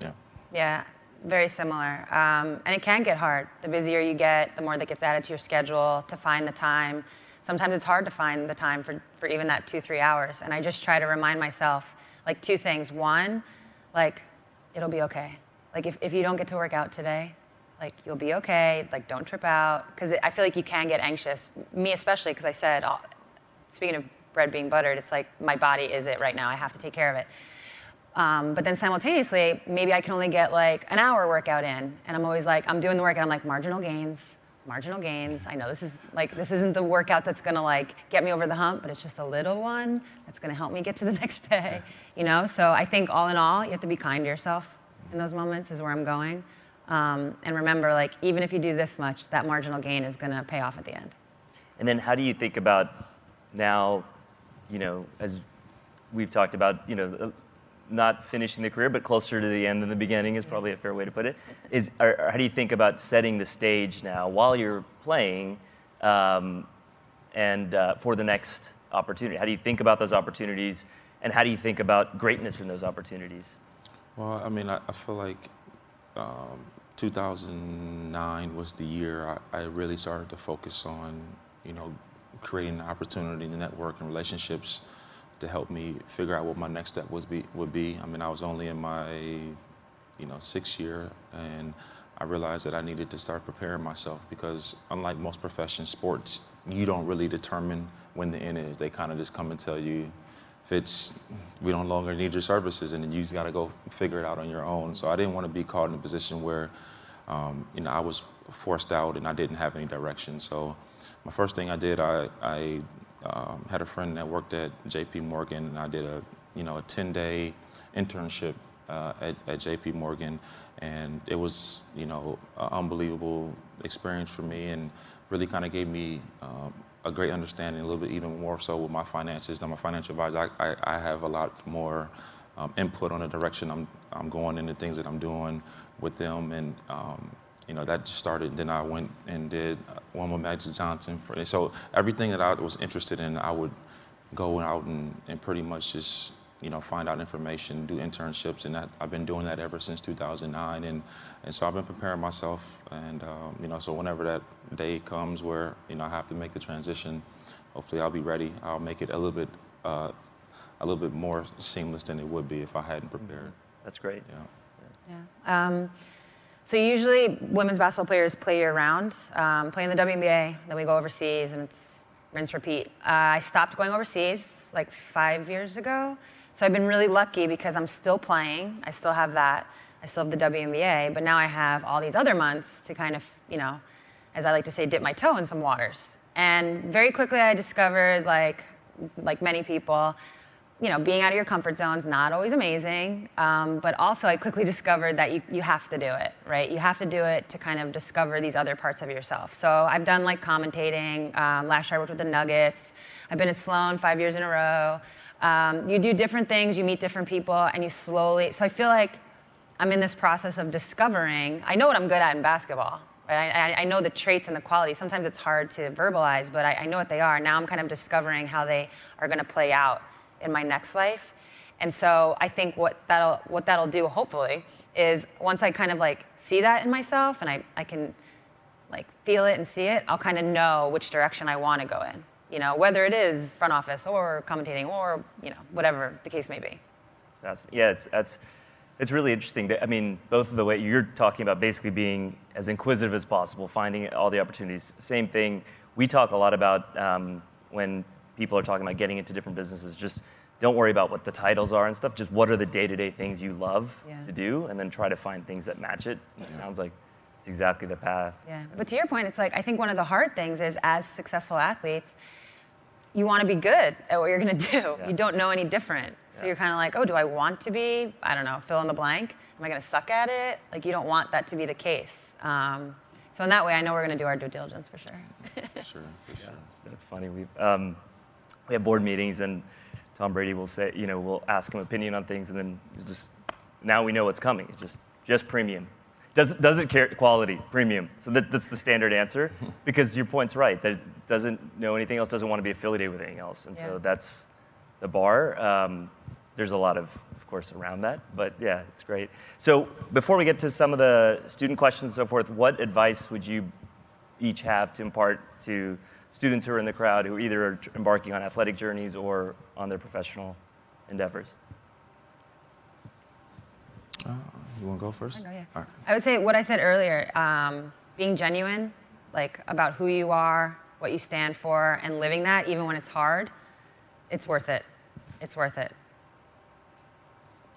Yeah. Yeah, very similar. Um, and it can get hard. The busier you get, the more that gets added to your schedule to find the time. Sometimes it's hard to find the time for, for even that two, three hours. And I just try to remind myself, like, two things. One, like, it'll be okay. Like, if, if you don't get to work out today, like, you'll be okay. Like, don't trip out. Because I feel like you can get anxious. Me, especially, because I said, speaking of bread being buttered, it's like my body is it right now. I have to take care of it. Um, but then simultaneously, maybe I can only get like an hour workout in, and I'm always like, I'm doing the workout. I'm like marginal gains, marginal gains. I know this is like this isn't the workout that's gonna like get me over the hump, but it's just a little one that's gonna help me get to the next day. You know. So I think all in all, you have to be kind to yourself in those moments. Is where I'm going. Um, and remember, like even if you do this much, that marginal gain is gonna pay off at the end. And then how do you think about now, you know, as we've talked about, you know not finishing the career, but closer to the end than the beginning is probably a fair way to put it. Is or, how do you think about setting the stage now while you're playing, um, and uh, for the next opportunity? How do you think about those opportunities, and how do you think about greatness in those opportunities? Well, I mean, I, I feel like um, 2009 was the year I, I really started to focus on, you know, creating an opportunity the network and relationships to help me figure out what my next step was be, would be. I mean, I was only in my, you know, sixth year, and I realized that I needed to start preparing myself because, unlike most profession sports, you don't really determine when the end is. They kind of just come and tell you if it's we no longer need your services, and then you just got to go figure it out on your own. So I didn't want to be caught in a position where, um, you know, I was forced out and I didn't have any direction. So my first thing I did, I, I um, had a friend that worked at J.P. Morgan, and I did a, you know, a 10-day internship uh, at, at J.P. Morgan, and it was, you know, an unbelievable experience for me, and really kind of gave me um, a great understanding, a little bit even more so with my finances. I'm a financial advisor. I, I, I have a lot more um, input on the direction I'm, I'm going and the things that I'm doing with them, and um, you know, that started. Then I went and did one with Magic Johnson. For, so everything that I was interested in, I would go out and, and pretty much just, you know, find out information, do internships, and that, I've been doing that ever since 2009. And, and so I've been preparing myself, and um, you know, so whenever that day comes where you know I have to make the transition, hopefully I'll be ready. I'll make it a little bit, uh, a little bit more seamless than it would be if I hadn't prepared. That's great. Yeah. Yeah. Um, so usually women's basketball players play year round, um, play in the WNBA, then we go overseas and it's rinse repeat. Uh, I stopped going overseas like five years ago. So I've been really lucky because I'm still playing. I still have that. I still have the WNBA, but now I have all these other months to kind of, you know, as I like to say, dip my toe in some waters. And very quickly I discovered, like, like many people, you know, being out of your comfort zone is not always amazing, um, but also I quickly discovered that you, you have to do it, right? You have to do it to kind of discover these other parts of yourself. So I've done like commentating. Um, last year I worked with the Nuggets. I've been at Sloan five years in a row. Um, you do different things, you meet different people, and you slowly. So I feel like I'm in this process of discovering. I know what I'm good at in basketball. Right? I, I know the traits and the qualities. Sometimes it's hard to verbalize, but I, I know what they are. Now I'm kind of discovering how they are going to play out in my next life. And so I think what that'll what that'll do hopefully is once I kind of like see that in myself and I, I can like feel it and see it, I'll kind of know which direction I want to go in. You know, whether it is front office or commentating or, you know, whatever the case may be. That's, yeah, it's, that's, it's really interesting. That, I mean, both of the way you're talking about basically being as inquisitive as possible, finding all the opportunities. Same thing. We talk a lot about um, when people are talking about getting into different businesses, just don't worry about what the titles are and stuff. Just what are the day-to-day things you love Yeah. to do, and then try to find things that match it. And It sounds like it's exactly the path. Yeah. But to your point, it's like I think one of the hard things is as successful athletes, you want to be good at what you're going to do. Yeah. You don't know any different. So Yeah. you're kind of like, oh, do I want to be? I don't know, fill in the blank. Am I going to suck at it? Like, you don't want that to be the case. Um, so in that way, I know we're going to do our due diligence for sure. Sure, for sure. That's funny. We um, we have board meetings, and Tom Brady will say, you know, we'll ask him opinion on things, and then just now we know what's coming. It's just just premium. Doesn't doesn't care quality premium. So that, that's the standard answer because your point's right. That doesn't know anything else. Doesn't want to be affiliated with anything else, and Yeah. so that's the bar. Um, there's a lot of, of course, around that, but yeah, it's great. So before we get to some of the student questions and so forth, what advice would you each have to impart to students who are in the crowd who either are embarking on athletic journeys or on their professional endeavors? You want to go first? Yeah. All right. I would say what I said earlier, um, being genuine, like about who you are, what you stand for, and living that, even when it's hard, it's worth it. It's worth it.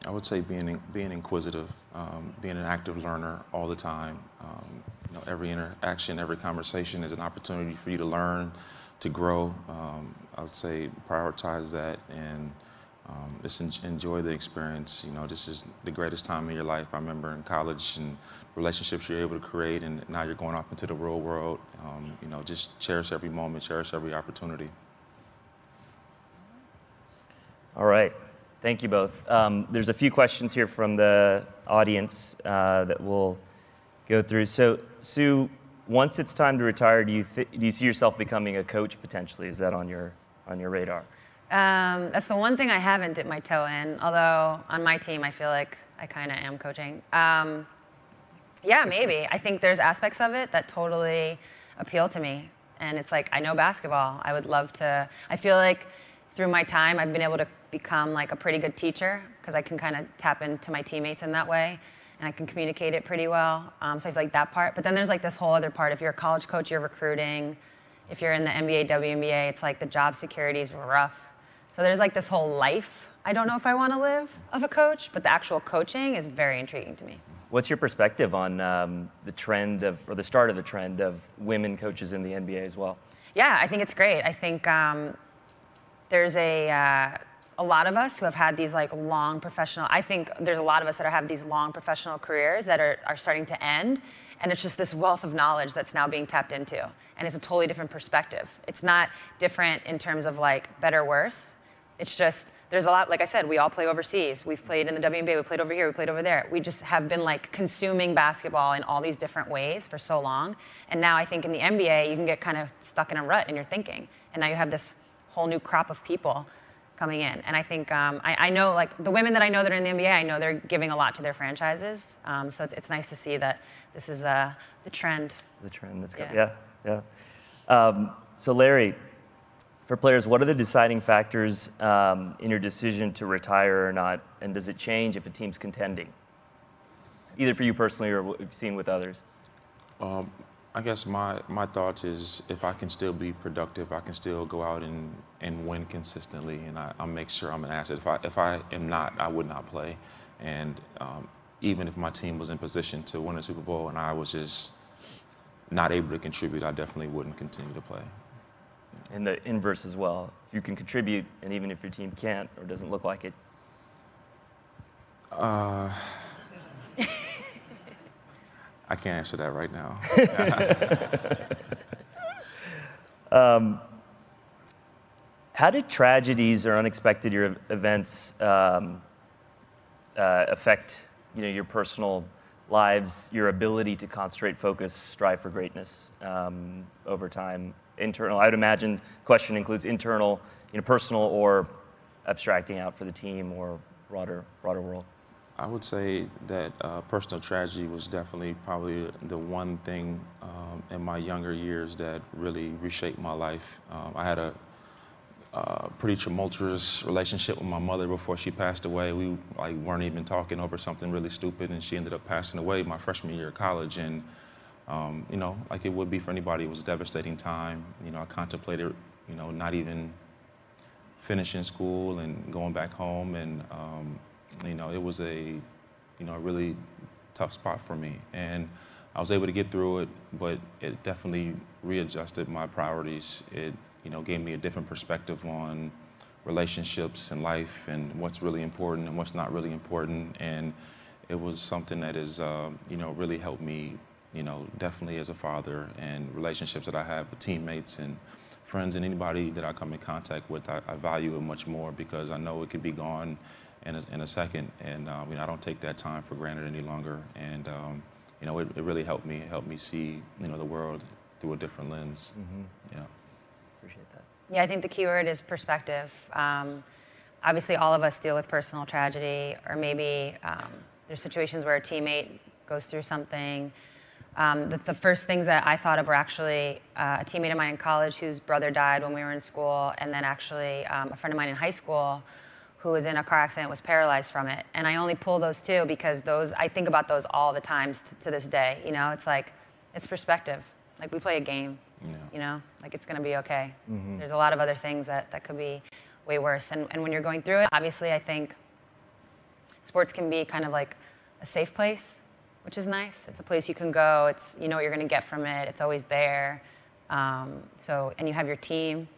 I would say being being inquisitive, um, being an active learner all the time. Um, you know, every interaction, every conversation is an opportunity for you to learn, to grow. Um, I would say prioritize that and um, just en- enjoy the experience. You know, this is the greatest time in your life. I remember in college and relationships you're able to create, and now you're going off into the real world. Um, you know, just cherish every moment, cherish every opportunity. All right. Thank you both. Um, there's a few questions here from the audience uh, that we'll go through. So, Sue, once it's time to retire, do you, do you see yourself becoming a coach potentially? Is that on your, on your radar? Um, that's the one thing I haven't dipped my toe in. Although on my team, I feel like I kind of am coaching. Um, Yeah, maybe. I think there's aspects of it that totally appeal to me. And it's like, I know basketball. I would love to. I feel like through my time, I've been able to become like a pretty good teacher because I can kind of tap into my teammates in that way and I can communicate it pretty well. Um, so I feel like that part. But then there's like this whole other part. If you're a college coach, you're recruiting. If you're in the NBA, WNBA, it's like the job security is rough. So there's like this whole life I don't know if I want to live of a coach, but the actual coaching is very intriguing to me. What's your perspective on um, the trend of, or the start of the trend of women coaches in the NBA as well? Yeah, I think it's great. I think um, there's a uh, a lot of us who have had these like long professional. I think there's a lot of us that are, have these long professional careers that are are starting to end, and it's just this wealth of knowledge that's now being tapped into, and it's a totally different perspective. It's not different in terms of like better, worse. It's just there's a lot. Like I said, we all play overseas. We've played in the WNBA. We played over here. We played over there. We just have been like consuming basketball in all these different ways for so long. And now I think in the NBA, you can get kind of stuck in a rut in your thinking. And now you have this whole new crop of people coming in. And I think um, I, I, know like the women that I know that are in the NBA, I know they're giving a lot to their franchises. Um, so it's, it's nice to see that this is uh, the trend. The trend that's yeah. yeah, yeah. Um, so Larry, for players, what are the deciding factors um, in your decision to retire or not, and does it change if a team's contending? Either for you personally or what you've seen with others. I guess my, my thoughts is if I can still be productive, I can still go out and, and win consistently, and I, will make sure I'm an asset. If I, if I am not, I would not play. And um, even if my team was in position to win a Super Bowl and I was just not able to contribute, I definitely wouldn't continue to play and the inverse as well. If you can contribute, and even if your team can't or doesn't look like it. Uh, I can't answer that right now. um, how did tragedies or unexpected events um, uh, affect you know, your personal lives, your ability to concentrate, focus, strive for greatness um, over time? internal. I would imagine the question includes internal, you know, personal or abstracting out for the team or broader broader world. I would say that uh, personal tragedy was definitely probably the one thing um, in my younger years that really reshaped my life. Um, I had a, a, pretty tumultuous relationship with my mother before she passed away. We like weren't even talking over something really stupid, and she ended up passing away my freshman year of college. And um, you know, like it would be for anybody. It was a devastating time. You know, I contemplated, you know, not even finishing school and going back home, and um, you know, it was a, you know, a really tough spot for me. And I was able to get through it, but it definitely readjusted my priorities. It, you know, gave me a different perspective on relationships and life and what's really important and what's not really important. And it was something that has, uh, you know, really helped me you know, definitely as a father and relationships that I have with teammates and friends and anybody that I come in contact with, I, I value it much more because I know it could be gone in a, in a second. And, um, you know, I don't take that time for granted any longer. And, um, you know, it, it, really helped me, helped me see, you know, the world through a different lens. Mm-hmm. Yeah. Appreciate that. Yeah, I think the key word is perspective. Um, obviously, all of us deal with personal tragedy, or maybe um, there's situations where a teammate goes through something um, the, the, first things that I thought of were actually uh, a teammate of mine in college whose brother died when we were in school, and then actually um, a friend of mine in high school who was in a car accident was paralyzed from it. And I only pull those two because those I think about those all the times to, to this day. You know, it's like it's perspective. Like we play a game. Yeah. You know, like it's gonna be okay. Mm-hmm. There's a lot of other things that, that could be way worse. And, and when you're going through it, obviously, I think sports can be kind of like a safe place which is nice. It's a place you can go. It's you know what you're going to get from it. It's always there. Um, so and you have your team.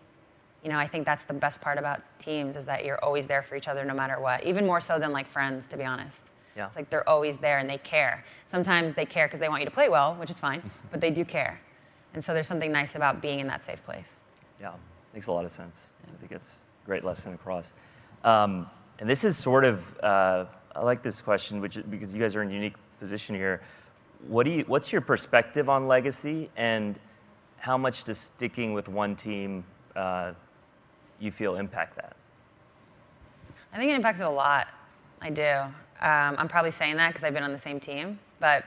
You know, I think that's the best part about teams is that you're always there for each other no matter what. Even more so than like friends, to be honest. Yeah. It's like they're always there and they care. Sometimes they care because they want you to play well, which is fine, but they do care. And so there's something nice about being in that safe place. Yeah, makes a lot of sense. I think it's a great lesson across. Um, and this is sort of, uh, I like this question, which because you guys are in a unique position here. What do you, what's your perspective on legacy, and how much does sticking with one team uh, you feel impact that? I think it impacts it a lot. I do. Um, I'm probably saying that because I've been on the same team, but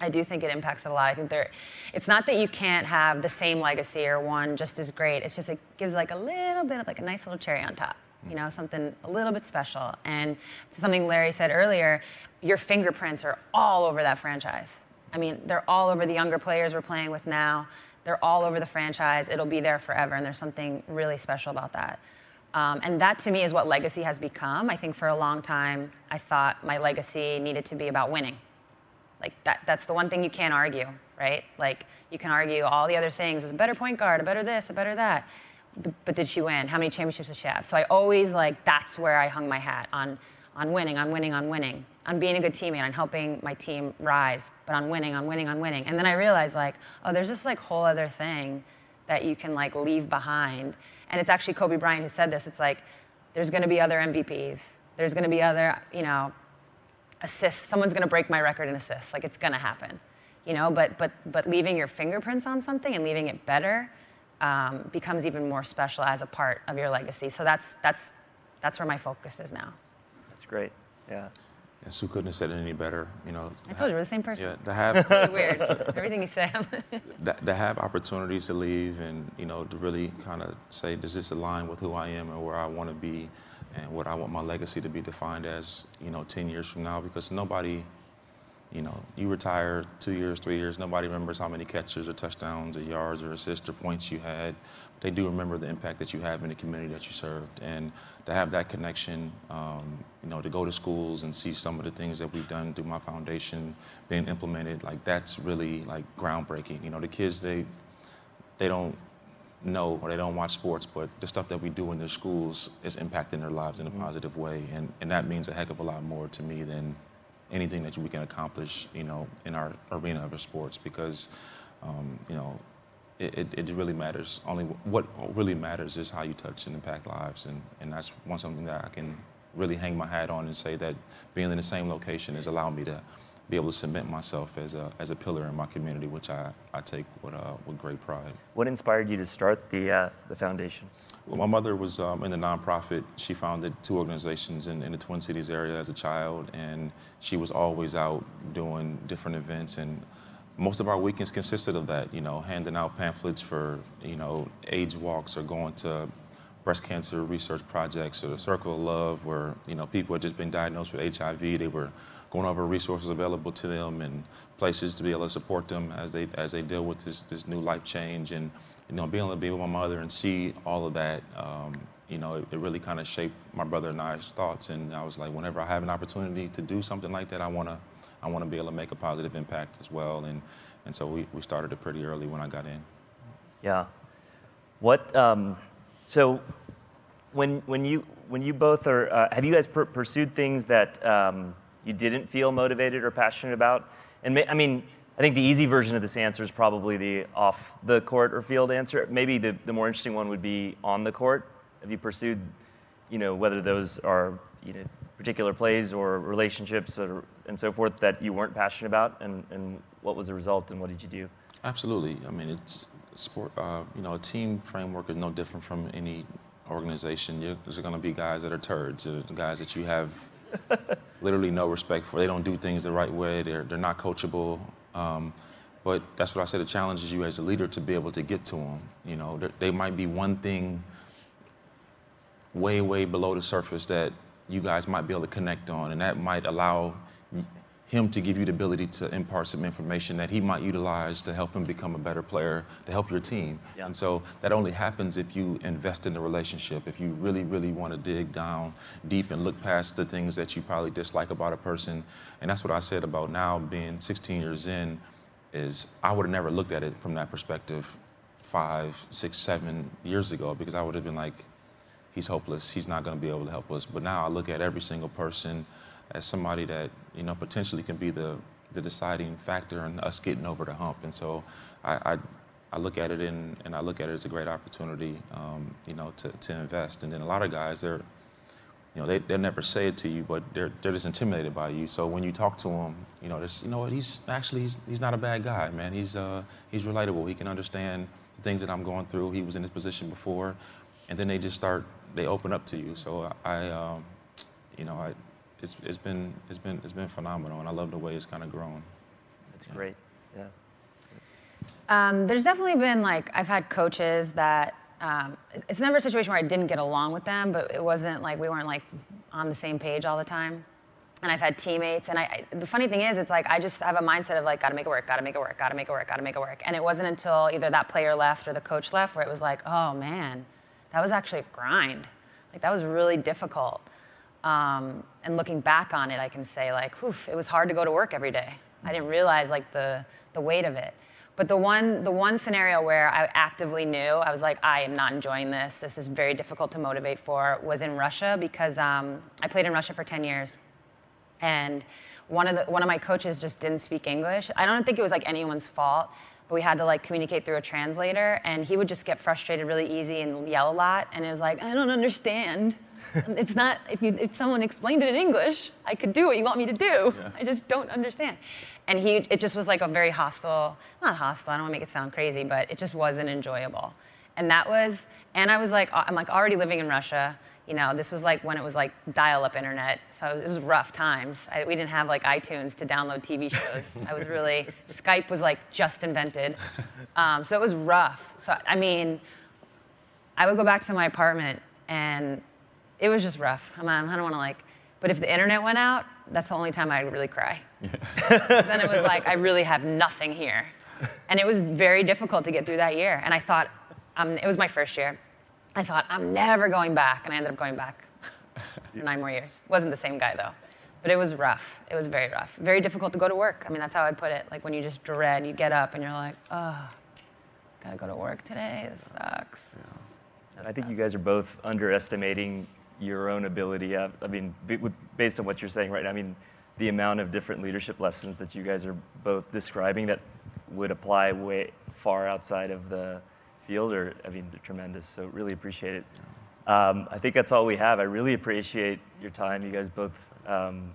I do think it impacts it a lot. I think there, it's not that you can't have the same legacy or one just as great. It's just it gives like a little bit of like a nice little cherry on top. You know, something a little bit special. And to something Larry said earlier, your fingerprints are all over that franchise. I mean, they're all over the younger players we're playing with now. They're all over the franchise. It'll be there forever, and there's something really special about that. Um, and that to me is what legacy has become. I think for a long time, I thought my legacy needed to be about winning. Like that, that's the one thing you can't argue, right? Like you can argue all the other things. There's a better point guard, a better this, a better that. But, but did she win? How many championships did she have? So I always like that's where I hung my hat on on winning, on winning, on winning, on being a good teammate, on helping my team rise, but on winning, on winning, on winning. And then I realized like, oh, there's this like whole other thing that you can like leave behind. And it's actually Kobe Bryant who said this. It's like there's going to be other MVPs. There's going to be other, you know, assists. Someone's going to break my record in assists. Like it's going to happen, you know. But but but leaving your fingerprints on something and leaving it better um, becomes even more special as a part of your legacy. So that's that's that's where my focus is now. That's great. Yeah. Yeah, Sue couldn't have said it any better. You know, I told you we're the same person. Yeah, to have Really weird. Everything you say. to, to have opportunities to leave and you know to really kind of say does this align with who I am and where I want to be and what I want my legacy to be defined as you know 10 years from now because nobody you know you retire two years three years nobody remembers how many catches or touchdowns or yards or assists or points you had. They do remember the impact that you have in the community that you served. And to have that connection um, you know to go to schools and see some of the things that we've done through my foundation being implemented like that's really like groundbreaking. You know the kids they they don't know or they don't watch sports, but the stuff that we do in their schools is impacting their lives in a positive way. And, and that means a heck of a lot more to me than anything that we can accomplish, you know, in our arena of our sports because, um, you know, it, it, really matters. Only what really matters is how you touch and impact lives. And, and that's one something that I can really hang my hat on and say that being in the same location has allowed me to be able to cement myself as a, as a pillar in my community, which I, I take with, uh, with great pride. What inspired you to start the uh, the foundation? Well, my mother was um, in the nonprofit. She founded two organizations in, in the Twin Cities area as a child, and she was always out doing different events. And most of our weekends consisted of that, you know, handing out pamphlets for, you know, AIDS walks or going to breast cancer research projects or the Circle of Love, where, you know, people had just been diagnosed with HIV. They were going over resources available to them and places to be able to support them as they as they deal with this this new life change and you know being able to be with my mother and see all of that um, you know it, it really kind of shaped my brother and I's thoughts and I was like whenever I have an opportunity to do something like that I want to I want to be able to make a positive impact as well and and so we, we started it pretty early when I got in Yeah. What? Um, so, when when you when you both are, uh, have you guys pur- pursued things that um, you didn't feel motivated or passionate about? And I mean, I think the easy version of this answer is probably the off the court or field answer. Maybe the, the more interesting one would be on the court. Have you pursued, you know, whether those are you know particular plays or relationships or, and so forth that you weren't passionate about, and, and what was the result and what did you do? Absolutely. I mean, it's sport. Uh, you know, a team framework is no different from any organization. You're, there's going to be guys that are turds, uh, guys that you have literally no respect for. They don't do things the right way. They're they're not coachable. Um, but that's what I said. The challenge is you as a leader to be able to get to them. You know, There- they might be one thing way, way below the surface that you guys might be able to connect on, and that might allow him to give you the ability to impart some information that he might utilize to help him become a better player, to help your team. Yeah. And so that only happens if you invest in the relationship, if you really, really want to dig down deep and look past the things that you probably dislike about a person. And that's what I said about now being 16 years in, is I would have never looked at it from that perspective five, six, seven years ago because I would have been like, he's hopeless. He's not going to be able to help us. But now I look at every single person as somebody that you know potentially can be the the deciding factor in us getting over the hump. And so I I, I look at it in and I look at it as a great opportunity, um, you know, to, to invest. And then a lot of guys they're you know, they, they'll never say it to you, but they're, they're just intimidated by you. So when you talk to them, you know, you know what, he's actually, he's, he's not a bad guy, man. He's, uh, he's relatable. He can understand the things that I'm going through. He was in this position before. And then they just start, they open up to you. So I, um, you know, I, it's, it's, been, it's, been, it's been phenomenal, and I love the way it's kind of grown. That's great. Yeah. Um, there's definitely been like I've had coaches that um, it's never a situation where I didn't get along with them, but it wasn't like we weren't like on the same page all the time. And I've had teammates, and I, I the funny thing is, it's like I just have a mindset of like, gotta make it work, gotta make it work, gotta make it work, gotta make it work. And it wasn't until either that player left or the coach left where it was like, oh man, that was actually a grind. Like that was really difficult. Um, and looking back on it, I can say like, whew, it was hard to go to work every day. I didn't realize like the the weight of it. But the one, the one scenario where I actively knew, I was like, I am not enjoying this. This is very difficult to motivate for, was in Russia because um, I played in Russia for 10 years. And one of, the, one of my coaches just didn't speak English. I don't think it was like anyone's fault, we had to like communicate through a translator. And he would just get frustrated really easy and yell a lot. And it was like, I don't understand. it's not if you if someone explained it in English, I could do what you want me to do. Yeah. I just don't understand. And he it just was like a very hostile, not hostile, I don't want to make it sound crazy, but it just wasn't enjoyable. And that was and I was like I'm like already living in Russia. You know, this was like when it was like dial-up internet, so it was, rough times. I, we didn't have like iTunes to download TV shows. I was really Skype was like just invented, um, so it was rough. So I mean, I would go back to my apartment and it was just rough. I'm, I don't want to like, but if the internet went out, that's the only time I'd really cry. Yeah. then it was like, I really have nothing here. And it was very difficult to get through that year. And I thought, um, it was my first year. I thought, I'm never going back. And I ended up going back for nine more years. Wasn't the same guy though. But it was rough. It was very rough. Very difficult to go to work. I mean, that's how I'd put it. Like when you just dread, you get up and you're like, oh, gotta go to work today. This sucks. Yeah. I think you guys are both underestimating your own ability. I mean, based on what you're saying right now, I mean, the amount of different leadership lessons that you guys are both describing that would apply way far outside of the field are, I mean, they're tremendous. So really appreciate it. Um, I think that's all we have. I really appreciate your time. You guys both, um,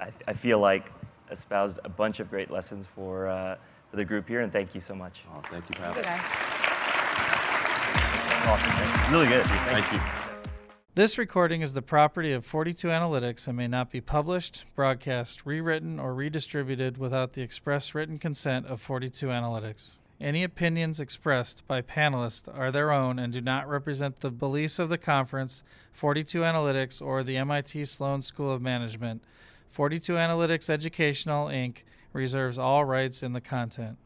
I, I, feel like, espoused a bunch of great lessons for, uh, for the group here, and thank you so much. Oh, thank you, Pat. Awesome. Really good. Thank, thank you. you. This recording is the property of 42 Analytics and may not be published, broadcast, rewritten, or redistributed without the express written consent of 42 Analytics. Any opinions expressed by panelists are their own and do not represent the beliefs of the conference, 42 Analytics, or the MIT Sloan School of Management. 42 Analytics Educational, Inc. reserves all rights in the content.